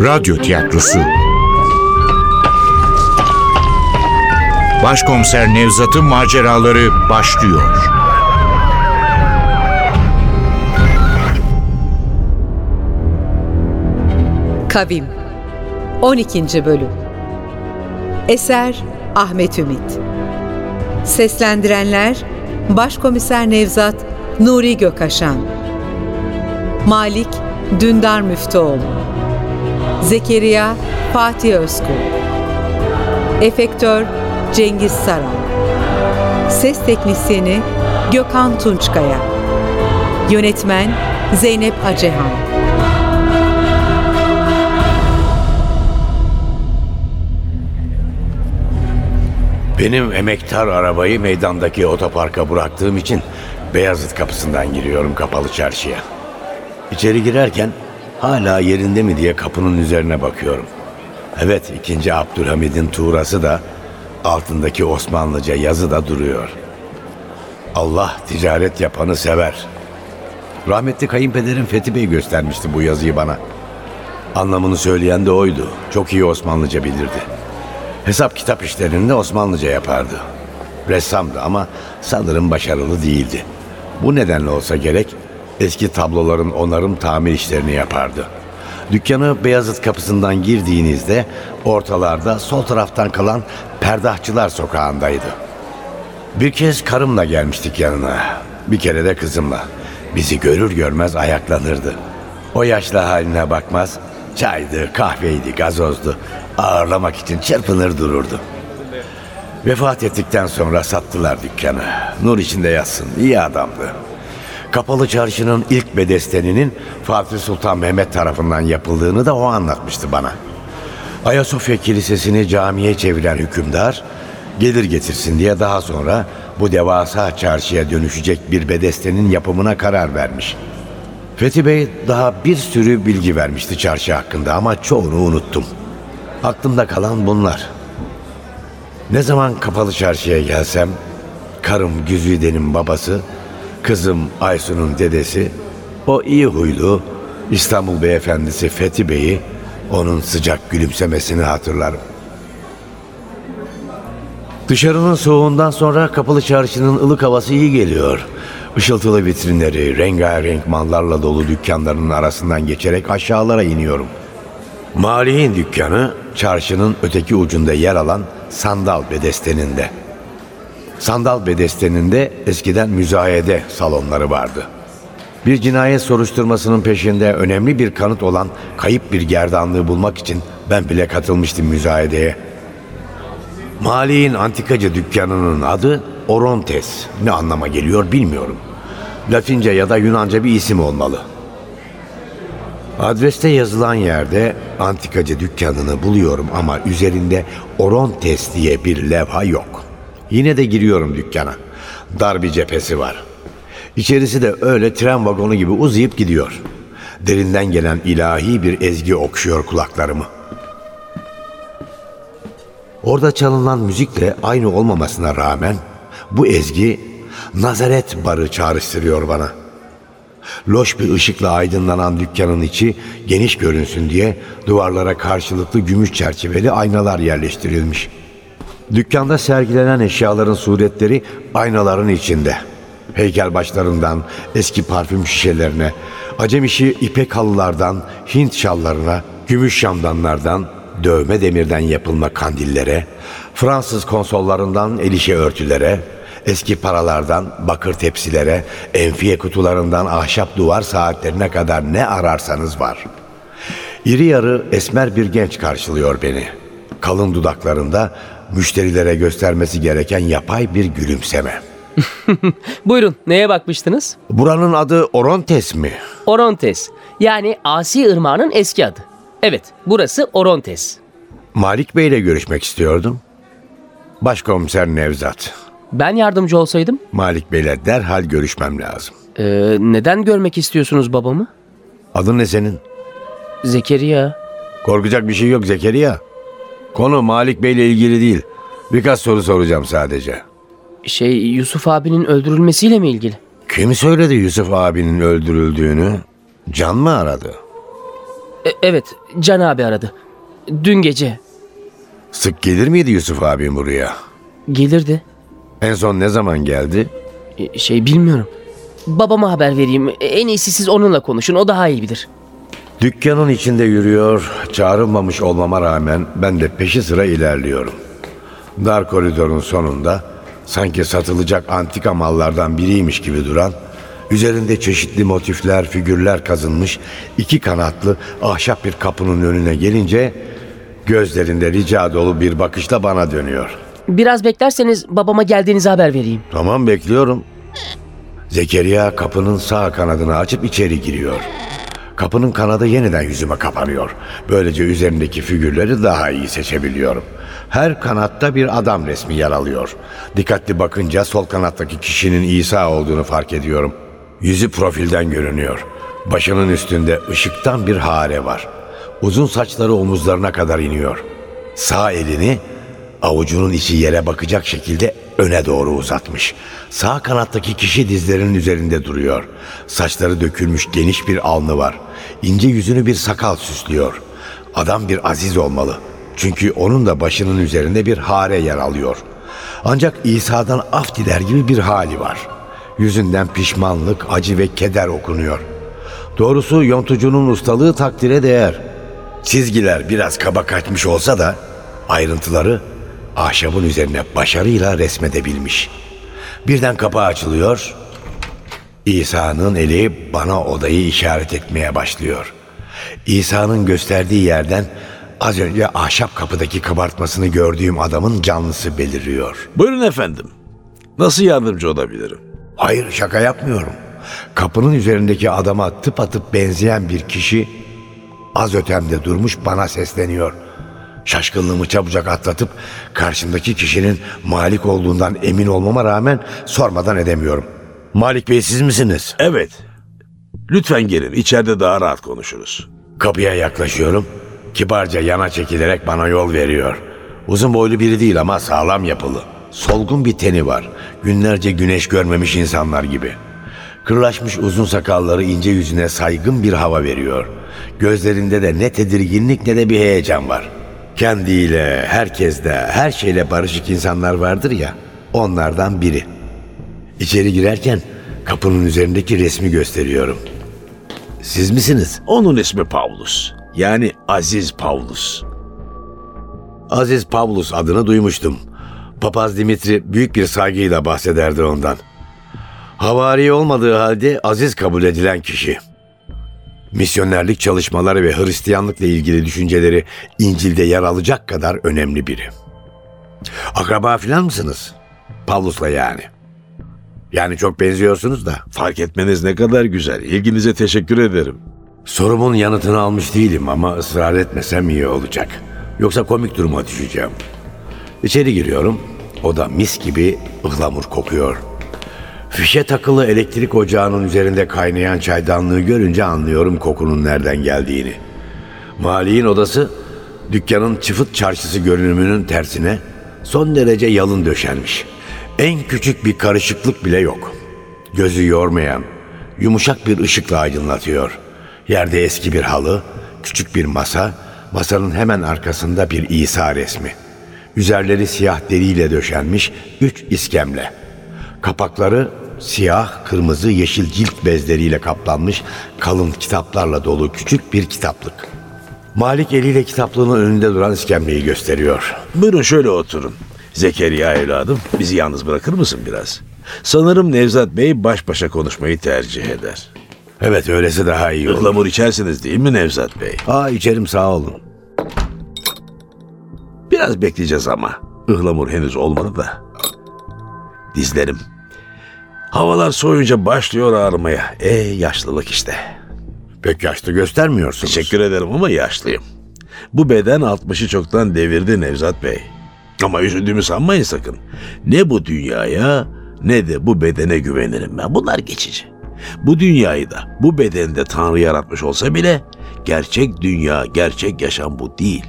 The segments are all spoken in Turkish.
Radyo Tiyatrosu Başkomiser Nevzat'ın maceraları başlıyor. Kavim 12. Bölüm Eser Ahmet Ümit Seslendirenler Başkomiser Nevzat Nuri Gökaşan Malik Dündar Müftüoğlu Zekeriya Fatih Özkul. Efektör Cengiz Saran. Ses Teknisyeni Gökhan Tunçkaya. Yönetmen Zeynep Acehan. Benim emektar arabayı meydandaki otoparka bıraktığım için Beyazıt kapısından giriyorum kapalı çarşıya. İçeri girerken hala yerinde mi diye kapının üzerine bakıyorum. Evet ikinci Abdülhamid'in tuğrası da altındaki Osmanlıca yazı da duruyor. Allah ticaret yapanı sever. Rahmetli kayınpederim Fethi Bey göstermişti bu yazıyı bana. Anlamını söyleyen de oydu. Çok iyi Osmanlıca bilirdi. Hesap kitap işlerini de Osmanlıca yapardı. Ressamdı ama sanırım başarılı değildi. Bu nedenle olsa gerek eski tabloların onarım tamir işlerini yapardı. Dükkanı Beyazıt kapısından girdiğinizde ortalarda sol taraftan kalan Perdahçılar sokağındaydı. Bir kez karımla gelmiştik yanına. Bir kere de kızımla. Bizi görür görmez ayaklanırdı. O yaşlı haline bakmaz, çaydı, kahveydi, gazozdu. Ağırlamak için çırpınır dururdu. Vefat ettikten sonra sattılar dükkanı. Nur içinde yatsın, iyi adamdı. Kapalı çarşının ilk bedesteninin Fatih Sultan Mehmet tarafından yapıldığını da o anlatmıştı bana. Ayasofya Kilisesi'ni camiye çeviren hükümdar gelir getirsin diye daha sonra bu devasa çarşıya dönüşecek bir bedestenin yapımına karar vermiş. Fethi Bey daha bir sürü bilgi vermişti çarşı hakkında ama çoğunu unuttum. Aklımda kalan bunlar. Ne zaman kapalı çarşıya gelsem karım Güzide'nin babası, kızım Aysun'un dedesi, o iyi huylu İstanbul beyefendisi Fethi Bey'i onun sıcak gülümsemesini hatırlarım. Dışarının soğuğundan sonra kapalı çarşının ılık havası iyi geliyor. Işıltılı vitrinleri, rengarenk mallarla dolu dükkanlarının arasından geçerek aşağılara iniyorum. Mali'nin dükkanı çarşının öteki ucunda yer alan Sandal Bedesteninde. Sandal Bedesteninde eskiden müzayede salonları vardı. Bir cinayet soruşturmasının peşinde önemli bir kanıt olan kayıp bir gerdanlığı bulmak için ben bile katılmıştım müzayedeye. Mali'nin antikacı dükkanının adı Orontes. Ne anlama geliyor bilmiyorum. Latince ya da Yunanca bir isim olmalı. Adreste yazılan yerde antikacı dükkanını buluyorum ama üzerinde Orontes diye bir levha yok. Yine de giriyorum dükkana. Dar bir cephesi var. İçerisi de öyle tren vagonu gibi uzayıp gidiyor. Derinden gelen ilahi bir ezgi okşuyor kulaklarımı. Orada çalınan müzikle aynı olmamasına rağmen bu ezgi Nazaret barı çağrıştırıyor bana. Loş bir ışıkla aydınlanan dükkanın içi geniş görünsün diye duvarlara karşılıklı gümüş çerçeveli aynalar yerleştirilmiş. Dükkanda sergilenen eşyaların suretleri aynaların içinde. Heykel başlarından eski parfüm şişelerine, acem işi ipek halılardan, Hint şallarına, gümüş şamdanlardan, dövme demirden yapılma kandillere, Fransız konsollarından el işi örtülere, eski paralardan bakır tepsilere, enfiye kutularından ahşap duvar saatlerine kadar ne ararsanız var. İri yarı esmer bir genç karşılıyor beni. Kalın dudaklarında müşterilere göstermesi gereken yapay bir gülümseme. Buyurun neye bakmıştınız? Buranın adı Orontes mi? Orontes. Yani Asi Irmağı'nın eski adı. Evet burası Orontes. Malik Bey ile görüşmek istiyordum. Başkomiser Nevzat. Ben yardımcı olsaydım Malik Bey'le derhal görüşmem lazım. ee, neden görmek istiyorsunuz babamı? Adın ne senin? Zekeriya. Korkacak bir şey yok Zekeriya. Konu Malik Bey'le ilgili değil. Birkaç soru soracağım sadece. Şey Yusuf abinin öldürülmesiyle mi ilgili? Kim söyledi Yusuf abinin öldürüldüğünü? Can mı aradı? E- evet, Can abi aradı. Dün gece Sık gelir miydi Yusuf abim buraya? gelirdi. En son ne zaman geldi? E, Şey bilmiyorum. Babama haber vereyim. En iyisi siz onunla konuşun. O daha iyi bilir. Dükkanın içinde yürüyor, çağrılmamış olmama rağmen ben de peşi sıra ilerliyorum. Dar koridorun sonunda sanki satılacak antika mallardan biriymiş gibi duran, üzerinde çeşitli motifler, figürler kazınmış iki kanatlı ahşap bir kapının önüne gelince gözlerinde rica dolu bir bakışla bana dönüyor. Biraz beklerseniz babama geldiğinizi haber vereyim. Tamam bekliyorum. Zekeriya kapının sağ kanadını açıp içeri giriyor. Kapının kanadı yeniden yüzüme kapanıyor. Böylece üzerindeki figürleri daha iyi seçebiliyorum. Her kanatta bir adam resmi yer alıyor. Dikkatli bakınca sol kanattaki kişinin İsa olduğunu fark ediyorum. Yüzü profilden görünüyor. Başının üstünde ışıktan bir hare var. Uzun saçları omuzlarına kadar iniyor. Sağ elini avucunun içi yere bakacak şekilde öne doğru uzatmış. Sağ kanattaki kişi dizlerinin üzerinde duruyor. Saçları dökülmüş geniş bir alnı var. İnce yüzünü bir sakal süslüyor. Adam bir aziz olmalı. Çünkü onun da başının üzerinde bir hare yer alıyor. Ancak İsa'dan af diler gibi bir hali var. Yüzünden pişmanlık, acı ve keder okunuyor. Doğrusu yontucunun ustalığı takdire değer. Çizgiler biraz kaba kaçmış olsa da ayrıntıları ahşabın üzerine başarıyla resmedebilmiş. Birden kapı açılıyor. İsa'nın eli bana odayı işaret etmeye başlıyor. İsa'nın gösterdiği yerden az önce ahşap kapıdaki kabartmasını gördüğüm adamın canlısı beliriyor. Buyurun efendim. Nasıl yardımcı olabilirim? Hayır şaka yapmıyorum. Kapının üzerindeki adama tıpatıp benzeyen bir kişi az ötemde durmuş bana sesleniyor. Şaşkınlığımı çabucak atlatıp karşımdaki kişinin Malik olduğundan emin olmama rağmen sormadan edemiyorum. Malik Bey siz misiniz? Evet. Lütfen gelin. İçeride daha rahat konuşuruz. Kapıya yaklaşıyorum. Kibarca yana çekilerek bana yol veriyor. Uzun boylu biri değil ama sağlam yapılı. Solgun bir teni var. Günlerce güneş görmemiş insanlar gibi. Kırlaşmış uzun sakalları ince yüzüne saygın bir hava veriyor. Gözlerinde de ne tedirginlik ne de bir heyecan var. Kendiyle, herkeste, her şeyle barışık insanlar vardır ya, onlardan biri. İçeri girerken kapının üzerindeki resmi gösteriyorum. Siz misiniz? Onun ismi Pavlus. Yani Aziz Pavlus. Aziz Pavlus adını duymuştum. Papaz Dimitri büyük bir saygıyla bahsederdi ondan. Havari olmadığı halde aziz kabul edilen kişi. Misyonerlik çalışmaları ve Hristiyanlıkla ilgili düşünceleri İncil'de yer alacak kadar önemli biri. Akraba filan mısınız? Pavlus'la yani. Yani çok benziyorsunuz da. Fark etmeniz ne kadar güzel. İlginize teşekkür ederim. Sorumun yanıtını almış değilim ama ısrar etmesem iyi olacak. Yoksa komik duruma düşeceğim. İçeri giriyorum. O da mis gibi ıhlamur kokuyor. Fişe takılı elektrik ocağının üzerinde kaynayan çaydanlığı görünce anlıyorum kokunun nereden geldiğini. Mali'nin odası dükkanın çıfıt çarşısı görünümünün tersine son derece yalın döşenmiş. En küçük bir karışıklık bile yok. Gözü yormayan, yumuşak bir ışıkla aydınlatıyor. Yerde eski bir halı, küçük bir masa, masanın hemen arkasında bir İsa resmi. Üzerleri siyah deriyle döşenmiş üç iskemle. Kapakları siyah, kırmızı, yeşil cilt bezleriyle kaplanmış kalın kitaplarla dolu küçük bir kitaplık. Malik eliyle kitaplığının önünde duran iskemleyi gösteriyor. Buyurun şöyle oturun. Zekeriya evladım bizi yalnız bırakır mısın biraz? Sanırım Nevzat Bey baş başa konuşmayı tercih eder. Evet öylesi daha iyi olur. Ihlamur içersiniz değil mi Nevzat Bey? Aa içerim sağ olun. Biraz bekleyeceğiz ama. Ihlamur henüz olmadı da. Dizlerim. Havalar soğuyunca başlıyor ağrımaya. E yaşlılık işte. Pek yaşlı göstermiyorsunuz. Teşekkür ederim ama yaşlıyım. Bu beden 60'ı çoktan devirdi Nevzat Bey. Ama üzüldüğümü sanmayın sakın. Ne bu dünyaya ne de bu bedene güvenirim ben. Bunlar geçici. Bu dünyayı da bu bedende Tanrı yaratmış olsa bile gerçek dünya, gerçek yaşam bu değil.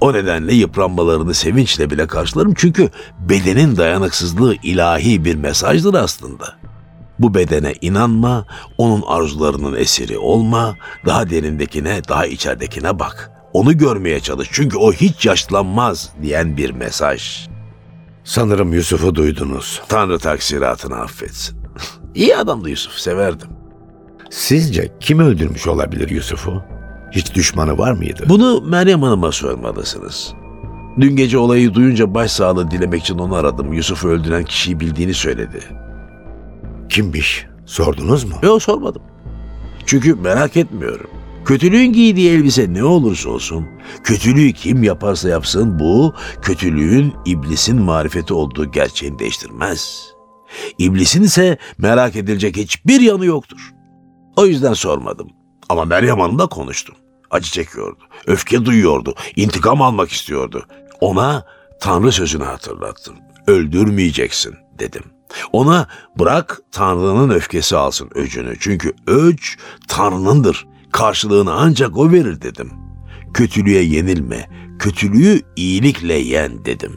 O nedenle yıpranmalarını sevinçle bile karşılarım çünkü bedenin dayanıksızlığı ilahi bir mesajdır aslında. Bu bedene inanma, onun arzularının esiri olma, daha derindekine, daha içeridekine bak. Onu görmeye çalış çünkü o hiç yaşlanmaz diyen bir mesaj. Sanırım Yusuf'u duydunuz. Tanrı taksiratını affetsin. İyi adamdı Yusuf, severdim. Sizce kim öldürmüş olabilir Yusuf'u? Hiç düşmanı var mıydı? Bunu Meryem Hanım'a sormalısınız. Dün gece olayı duyunca başsağlığı dilemek için onu aradım. Yusuf'u öldüren kişiyi bildiğini söyledi. kimmiş? Sordunuz mu? Yok sormadım. Çünkü merak etmiyorum. Kötülüğün giydiği elbise ne olursa olsun, kötülüğü kim yaparsa yapsın bu, kötülüğün iblisin marifeti olduğu gerçeğini değiştirmez. İblisin ise merak edilecek hiçbir yanı yoktur. O yüzden sormadım. Ama Meryem Hanım'la konuştum. Acı çekiyordu, öfke duyuyordu, intikam almak istiyordu. Ona Tanrı sözünü hatırlattım. Öldürmeyeceksin dedim. Ona bırak Tanrı'nın öfkesi alsın öcünü. Çünkü öc Tanrı'nındır. Karşılığını ancak o verir dedim. Kötülüğe yenilme, kötülüğü iyilikle yen dedim.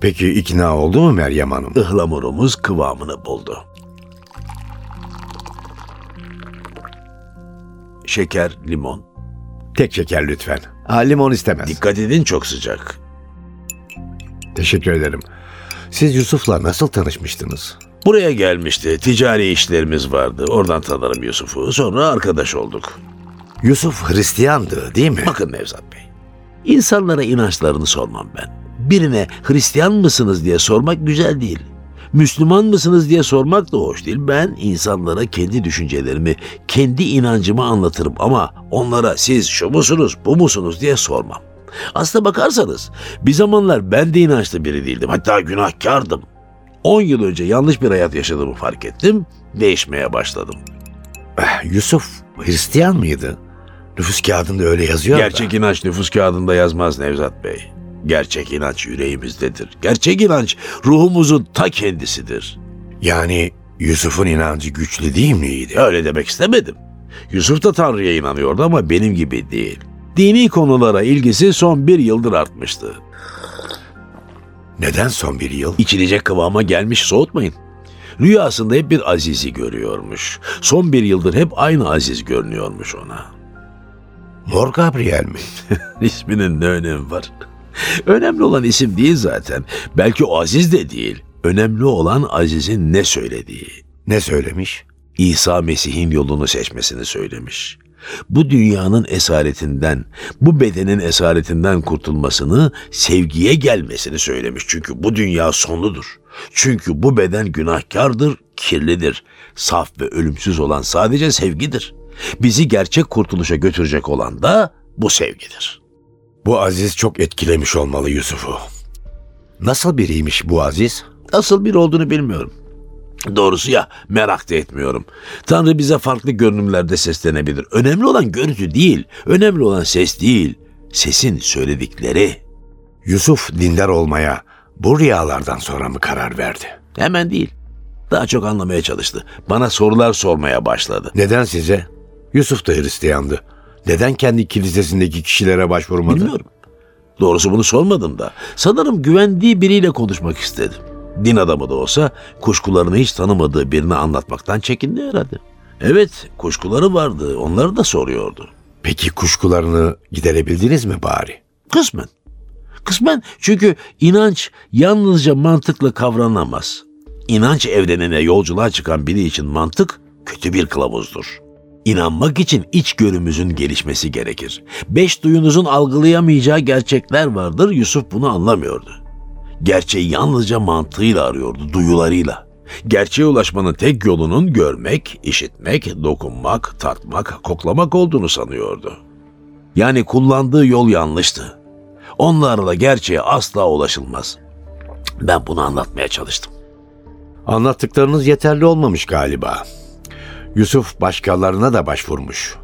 Peki ikna oldu mu Meryem Hanım? Ihlamurumuz kıvamını buldu. Şeker, limon. Tek şeker lütfen. Ha, limon istemez. Dikkat edin çok sıcak. Teşekkür ederim. Siz Yusuf'la nasıl tanışmıştınız? Buraya gelmişti. Ticari işlerimiz vardı. Oradan tanırım Yusuf'u. Sonra arkadaş olduk. Yusuf Hristiyandı değil mi? Bakın Nevzat Bey. İnsanlara inançlarını sormam ben. Birine Hristiyan mısınız diye sormak güzel değil. Müslüman mısınız diye sormak da hoş değil. Ben insanlara kendi düşüncelerimi, kendi inancımı anlatırım ama onlara siz şu musunuz, bu musunuz diye sormam. Aslına bakarsanız bir zamanlar ben de inançlı biri değildim. Hatta günahkardım. 10 yıl önce yanlış bir hayat yaşadığımı fark ettim. Değişmeye başladım. Eh, Yusuf Hristiyan mıydı? Nüfus kağıdında öyle yazıyor Gerçek da. inanç nüfus kağıdında yazmaz Nevzat Bey. Gerçek inanç yüreğimizdedir. Gerçek inanç ruhumuzun ta kendisidir. Yani Yusuf'un inancı güçlü değil miydi? Öyle demek istemedim. Yusuf da Tanrı'ya inanıyordu ama benim gibi değil. Dini konulara ilgisi son bir yıldır artmıştı. Neden son bir yıl? İçilecek kıvama gelmiş soğutmayın. Rüyasında hep bir Aziz'i görüyormuş. Son bir yıldır hep aynı Aziz görünüyormuş ona. Mor Gabriel mi? İsminin ne önemi var? Önemli olan isim değil zaten. Belki o Aziz de değil. Önemli olan Aziz'in ne söylediği. Ne söylemiş? İsa Mesih'in yolunu seçmesini söylemiş. Bu dünyanın esaretinden, bu bedenin esaretinden kurtulmasını, sevgiye gelmesini söylemiş. Çünkü bu dünya sonludur. Çünkü bu beden günahkardır, kirlidir. Saf ve ölümsüz olan sadece sevgidir. Bizi gerçek kurtuluşa götürecek olan da bu sevgidir. Bu Aziz çok etkilemiş olmalı Yusuf'u. Nasıl biriymiş bu Aziz? Nasıl bir olduğunu bilmiyorum. Doğrusu ya merak da etmiyorum. Tanrı bize farklı görünümlerde seslenebilir. Önemli olan görüntü değil, önemli olan ses değil. Sesin söyledikleri. Yusuf dindar olmaya bu rüyalardan sonra mı karar verdi? Hemen değil. Daha çok anlamaya çalıştı. Bana sorular sormaya başladı. Neden size? Yusuf da Hristiyandı. Neden kendi kilisesindeki kişilere başvurmadı? Bilmiyorum. Doğrusu bunu sormadım da. Sanırım güvendiği biriyle konuşmak istedim. Din adamı da olsa kuşkularını hiç tanımadığı birine anlatmaktan çekindi herhalde. Evet, kuşkuları vardı. Onları da soruyordu. Peki kuşkularını giderebildiniz mi bari? Kısmen. Kısmen çünkü inanç yalnızca mantıkla kavranamaz. İnanç evrenine yolculuğa çıkan biri için mantık kötü bir kılavuzdur. İnanmak için içgörümüzün gelişmesi gerekir. Beş duyunuzun algılayamayacağı gerçekler vardır. Yusuf bunu anlamıyordu. Gerçeği yalnızca mantığıyla arıyordu, duyularıyla. Gerçeğe ulaşmanın tek yolunun görmek, işitmek, dokunmak, tartmak, koklamak olduğunu sanıyordu. Yani kullandığı yol yanlıştı. Onlarla gerçeğe asla ulaşılmaz. Ben bunu anlatmaya çalıştım. Anlattıklarınız yeterli olmamış galiba. Yusuf başkalarına da başvurmuş.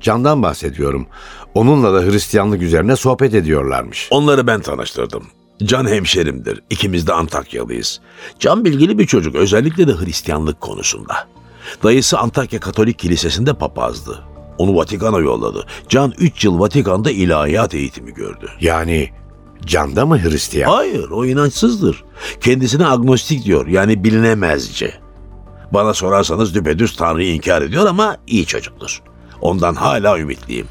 Can'dan bahsediyorum. Onunla da Hristiyanlık üzerine sohbet ediyorlarmış. Onları ben tanıştırdım. Can hemşerimdir. İkimiz de Antakyalıyız. Can bilgili bir çocuk özellikle de Hristiyanlık konusunda. Dayısı Antakya Katolik Kilisesi'nde papazdı. Onu Vatikan'a yolladı. Can 3 yıl Vatikan'da ilahiyat eğitimi gördü. Yani Can da mı Hristiyan? Hayır, o inançsızdır. Kendisine agnostik diyor, yani bilinemezce. Bana sorarsanız düpedüz Tanrı'yı inkar ediyor ama iyi çocuktur. Ondan hala ümitliyim.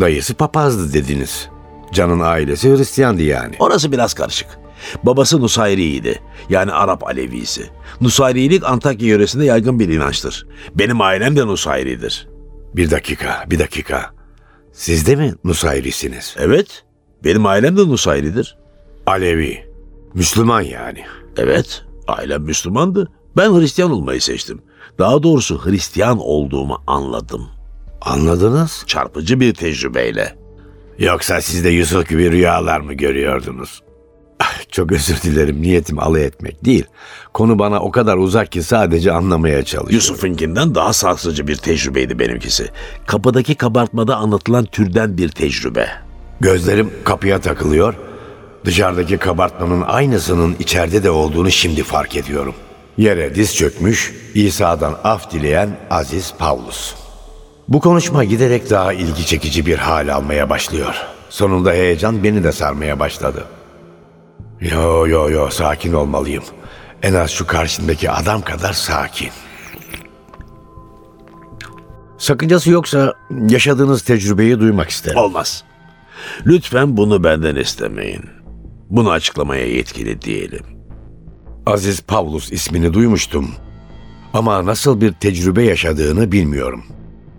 Dayısı papazdı dediniz. Can'ın ailesi Hristiyandı yani. Orası biraz karışık. Babası Nusayri'ydi. Yani Arap Alevisi. Nusayrilik Antakya yöresinde yaygın bir inançtır. Benim ailem de Nusayri'dir. Bir dakika, bir dakika. Siz de mi Nusayrisiniz? Evet, benim ailem de Nusayri'dir. Alevi. Müslüman yani. Evet, ailem Müslümandı. Ben Hristiyan olmayı seçtim. Daha doğrusu Hristiyan olduğumu anladım. Anladınız? Çarpıcı bir tecrübeyle. Yoksa siz de Yusuf gibi rüyalar mı görüyordunuz? Ah, Çok özür dilerim niyetim alay etmek değil. Konu bana o kadar uzak ki sadece anlamaya çalışıyorum. Yusuf'unkinden daha sarsıcı bir tecrübeydi benimkisi. Kapıdaki kabartmada anlatılan türden bir tecrübe. Gözlerim kapıya takılıyor. Dışarıdaki kabartmanın aynısının içeride de olduğunu şimdi fark ediyorum. Yere diz çökmüş, İsa'dan af dileyen Aziz Pavlus. Bu konuşma giderek daha ilgi çekici bir hal almaya başlıyor. Sonunda heyecan beni de sarmaya başladı. Yo yo yo sakin olmalıyım. En az şu karşındaki adam kadar sakin. Sakıncası yoksa yaşadığınız tecrübeyi duymak isterim. Olmaz. Lütfen bunu benden istemeyin. Bunu açıklamaya yetkili değilim. Aziz Pavlus ismini duymuştum. Ama nasıl bir tecrübe yaşadığını bilmiyorum.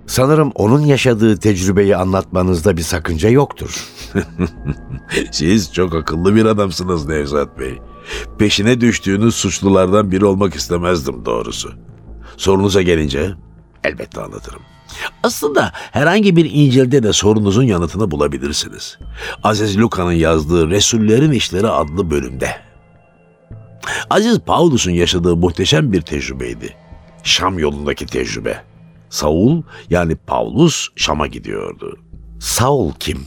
Sanırım onun yaşadığı tecrübeyi anlatmanızda bir sakınca yoktur. Siz çok akıllı bir adamsınız Nevzat Bey. Peşine düştüğünüz suçlulardan biri olmak istemezdim doğrusu. Sorunuza gelince elbette anlatırım. Aslında herhangi bir İncil'de de sorunuzun yanıtını bulabilirsiniz. Aziz Luka'nın yazdığı Resullerin İşleri adlı bölümde. Aziz Paulus'un yaşadığı muhteşem bir tecrübeydi. Şam yolundaki tecrübe. Saul yani Paulus Şam'a gidiyordu. Saul kim?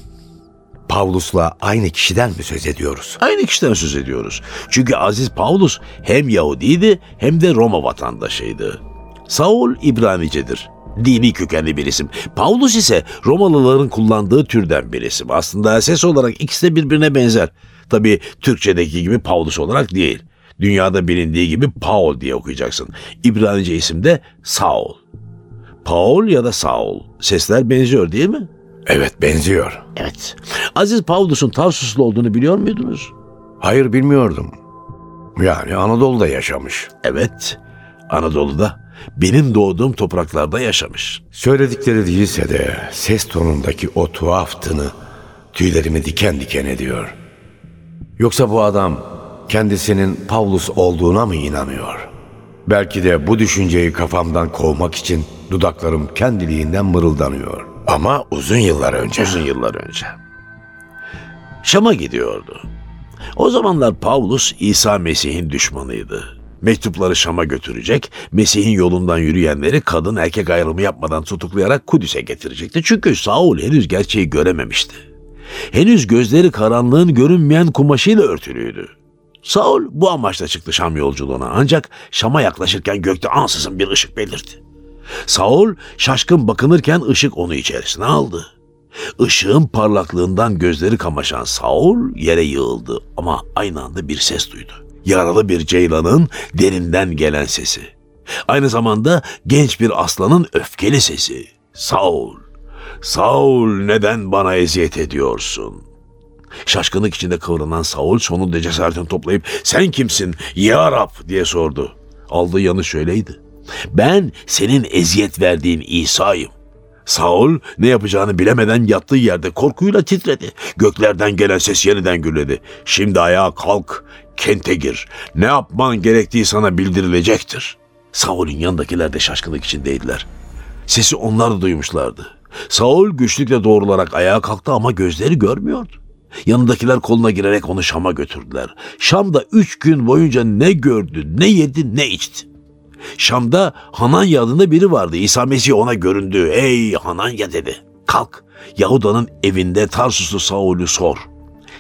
Pavlus'la aynı kişiden mi söz ediyoruz? Aynı kişiden söz ediyoruz. Çünkü Aziz Paulus hem Yahudiydi hem de Roma vatandaşıydı. Saul İbranicedir. Dini kökenli bir isim. Paulus ise Romalıların kullandığı türden bir isim. Aslında ses olarak ikisi de birbirine benzer. Tabi Türkçedeki gibi Paulus olarak değil. Dünyada bilindiği gibi Paul diye okuyacaksın. İbranice isim de Saul. Paul ya da Saul. Sesler benziyor değil mi? Evet benziyor. Evet. Aziz Paulus'un Tarsuslu olduğunu biliyor muydunuz? Hayır bilmiyordum. Yani Anadolu'da yaşamış. Evet, Anadolu'da benim doğduğum topraklarda yaşamış. Söyledikleri değilse de ses tonundaki o tuhaf tını tüylerimi diken diken ediyor. Yoksa bu adam kendisinin Pavlus olduğuna mı inanıyor? Belki de bu düşünceyi kafamdan kovmak için dudaklarım kendiliğinden mırıldanıyor. Ama uzun yıllar önce. Uzun yıllar önce. Şam'a gidiyordu. O zamanlar Pavlus İsa Mesih'in düşmanıydı. Mektupları Şam'a götürecek, Mesih'in yolundan yürüyenleri kadın erkek ayrımı yapmadan tutuklayarak Kudüs'e getirecekti. Çünkü Saul henüz gerçeği görememişti. Henüz gözleri karanlığın görünmeyen kumaşıyla örtülüydü. Saul bu amaçla çıktı Şam yolculuğuna ancak Şam'a yaklaşırken gökte ansızın bir ışık belirdi. Saul şaşkın bakınırken ışık onu içerisine aldı. Işığın parlaklığından gözleri kamaşan Saul yere yığıldı ama aynı anda bir ses duydu. Yaralı bir ceylanın derinden gelen sesi. Aynı zamanda genç bir aslanın öfkeli sesi. Saul, Saul neden bana eziyet ediyorsun? Şaşkınlık içinde kıvranan Saul sonunda cesaretini toplayıp sen kimsin ya Rab diye sordu. Aldığı yanı şöyleydi. Ben senin eziyet verdiğin İsa'yım. Saul ne yapacağını bilemeden yattığı yerde korkuyla titredi. Göklerden gelen ses yeniden gürledi. Şimdi ayağa kalk, kente gir. Ne yapman gerektiği sana bildirilecektir. Saul'ün yanındakiler de şaşkınlık içindeydiler. Sesi onlar da duymuşlardı. Saul güçlükle doğrularak ayağa kalktı ama gözleri görmüyordu. Yanındakiler koluna girerek onu Şam'a götürdüler. Şam'da üç gün boyunca ne gördü, ne yedi, ne içti. Şam'da Hananya adında biri vardı. İsa Mesih ona göründü. Ey Hananya dedi. Kalk Yahuda'nın evinde Tarsuslu Saul'ü sor.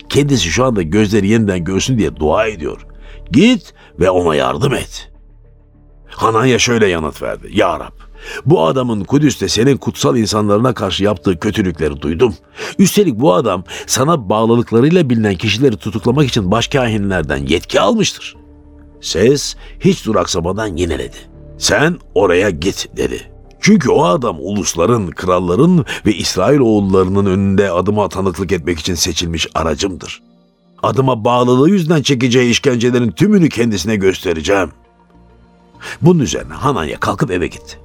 Kendisi şu anda gözleri yeniden görsün diye dua ediyor. Git ve ona yardım et. Hananya şöyle yanıt verdi. Ya Rab, bu adamın Kudüs'te senin kutsal insanlarına karşı yaptığı kötülükleri duydum. Üstelik bu adam sana bağlılıklarıyla bilinen kişileri tutuklamak için başkahinlerden yetki almıştır. Ses hiç duraksamadan yineledi. Sen oraya git dedi. Çünkü o adam ulusların, kralların ve İsrail oğullarının önünde adıma tanıklık etmek için seçilmiş aracımdır. Adıma bağlılığı yüzünden çekeceği işkencelerin tümünü kendisine göstereceğim. Bunun üzerine Hananya kalkıp eve gitti.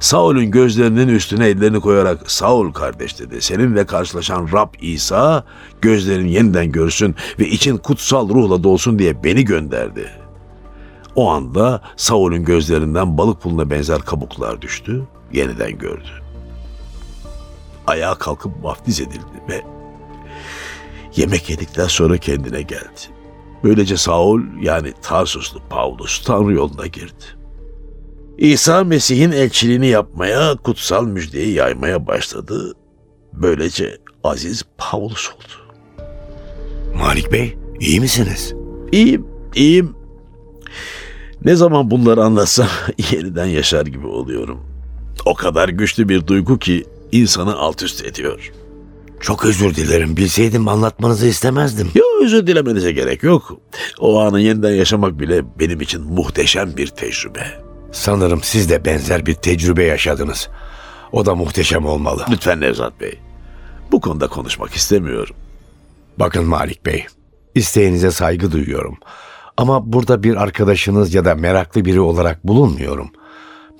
Saul'ün gözlerinin üstüne ellerini koyarak Saul kardeş dedi. Seninle karşılaşan Rab İsa gözlerin yeniden görsün ve için kutsal ruhla dolsun diye beni gönderdi. O anda Saul'ün gözlerinden balık puluna benzer kabuklar düştü, yeniden gördü. Ayağa kalkıp vaftiz edildi ve yemek yedikten sonra kendine geldi. Böylece Saul yani Tarsuslu Pavlus Tanrı yoluna girdi. İsa Mesih'in elçiliğini yapmaya, kutsal müjdeyi yaymaya başladı. Böylece Aziz Pavlus oldu. Malik Bey, iyi misiniz? İyiyim, iyiyim. Ne zaman bunları anlatsam yeniden yaşar gibi oluyorum. O kadar güçlü bir duygu ki insanı alt üst ediyor. Çok özür dilerim. Bilseydim anlatmanızı istemezdim. Yok özür dilemenize gerek yok. O anı yeniden yaşamak bile benim için muhteşem bir tecrübe. Sanırım siz de benzer bir tecrübe yaşadınız. O da muhteşem olmalı. Lütfen Nevzat Bey. Bu konuda konuşmak istemiyorum. Bakın Malik Bey, isteğinize saygı duyuyorum. Ama burada bir arkadaşınız ya da meraklı biri olarak bulunmuyorum.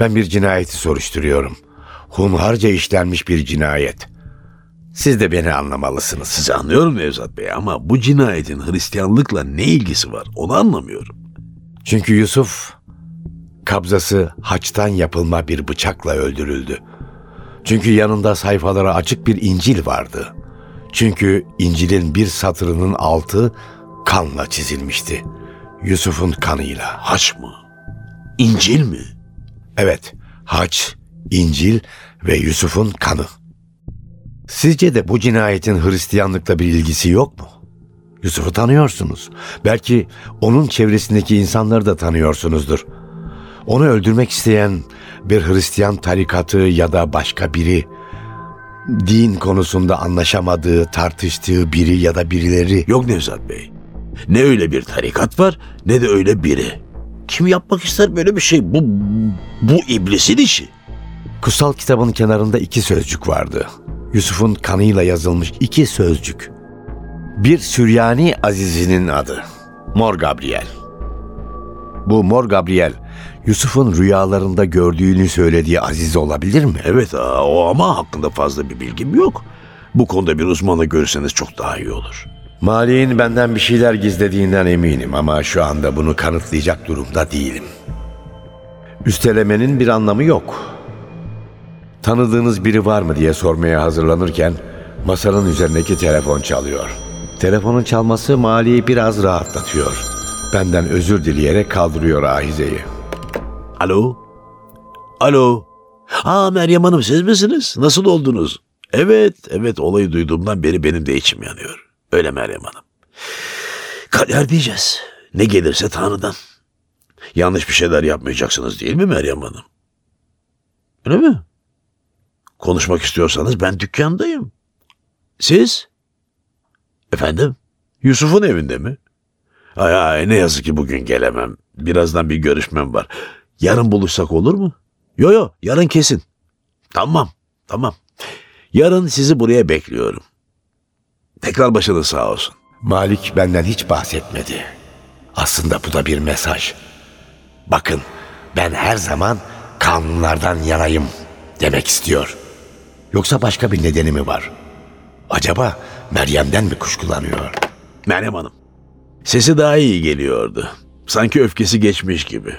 Ben bir cinayeti soruşturuyorum. Hunharca işlenmiş bir cinayet. Siz de beni anlamalısınız. Sizi anlıyorum Nevzat Bey ama bu cinayetin Hristiyanlıkla ne ilgisi var onu anlamıyorum. Çünkü Yusuf kabzası haçtan yapılma bir bıçakla öldürüldü. Çünkü yanında sayfalara açık bir İncil vardı. Çünkü İncil'in bir satırının altı kanla çizilmişti. Yusuf'un kanıyla. Haç mı? İncil mi? Evet, haç, İncil ve Yusuf'un kanı. Sizce de bu cinayetin Hristiyanlıkla bir ilgisi yok mu? Yusuf'u tanıyorsunuz. Belki onun çevresindeki insanları da tanıyorsunuzdur. Onu öldürmek isteyen bir Hristiyan tarikatı ya da başka biri, din konusunda anlaşamadığı, tartıştığı biri ya da birileri Yok Nevzat Bey. Ne öyle bir tarikat var ne de öyle biri. Kim yapmak ister böyle bir şey? Bu, bu iblisin işi. Kutsal kitabın kenarında iki sözcük vardı. Yusuf'un kanıyla yazılmış iki sözcük. Bir Süryani Azizi'nin adı. Mor Gabriel. Bu Mor Gabriel, Yusuf'un rüyalarında gördüğünü söylediği Aziz olabilir mi? Evet aa, o ama hakkında fazla bir bilgim yok. Bu konuda bir uzmanla görürseniz çok daha iyi olur. Mali'nin benden bir şeyler gizlediğinden eminim ama şu anda bunu kanıtlayacak durumda değilim. Üstelemenin bir anlamı yok. Tanıdığınız biri var mı diye sormaya hazırlanırken masanın üzerindeki telefon çalıyor. Telefonun çalması Mali'yi biraz rahatlatıyor. Benden özür dileyerek kaldırıyor ahizeyi. Alo? Alo? Aa Meryem Hanım siz misiniz? Nasıl oldunuz? Evet, evet olayı duyduğumdan beri benim de içim yanıyor. Öyle Meryem Hanım. Kader diyeceğiz. Ne gelirse Tanrı'dan. Yanlış bir şeyler yapmayacaksınız değil mi Meryem Hanım? Öyle mi? Konuşmak istiyorsanız ben dükkandayım. Siz? Efendim? Yusuf'un evinde mi? Ay ay ne yazık ki bugün gelemem. Birazdan bir görüşmem var. Yarın buluşsak olur mu? Yo yo yarın kesin. Tamam tamam. Yarın sizi buraya bekliyorum. Tekrar başınız sağ olsun. Malik benden hiç bahsetmedi. Aslında bu da bir mesaj. Bakın ben her zaman kanunlardan yanayım demek istiyor. Yoksa başka bir nedeni mi var? Acaba Meryem'den mi kuşkulanıyor? Meryem Hanım. Sesi daha iyi geliyordu. Sanki öfkesi geçmiş gibi.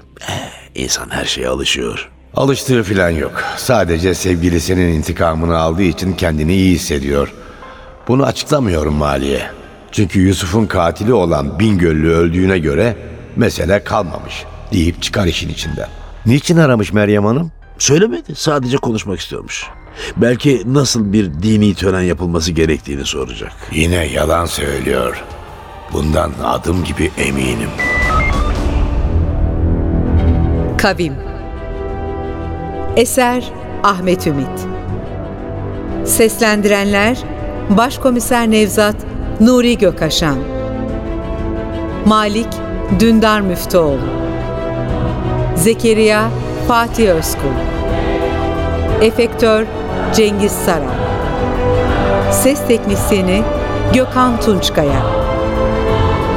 İnsan her şeye alışıyor. Alıştığı filan yok. Sadece sevgilisinin intikamını aldığı için kendini iyi hissediyor. Bunu açıklamıyorum Mali'ye. Çünkü Yusuf'un katili olan Bingöllü öldüğüne göre mesele kalmamış deyip çıkar işin içinden. Niçin aramış Meryem Hanım? Söylemedi. Sadece konuşmak istiyormuş. Belki nasıl bir dini tören yapılması gerektiğini soracak. Yine yalan söylüyor. Bundan adım gibi eminim. Kavim. Eser Ahmet Ümit. Seslendirenler Başkomiser Nevzat Nuri Gökaşan Malik Dündar Müftüoğlu. Zekeriya Fatih Özkul. Efektör Cengiz Saran. Ses Teknisyeni Gökhan Tunçkaya.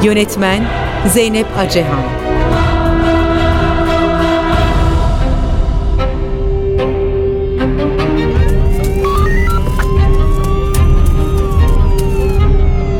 Yönetmen Zeynep Acehan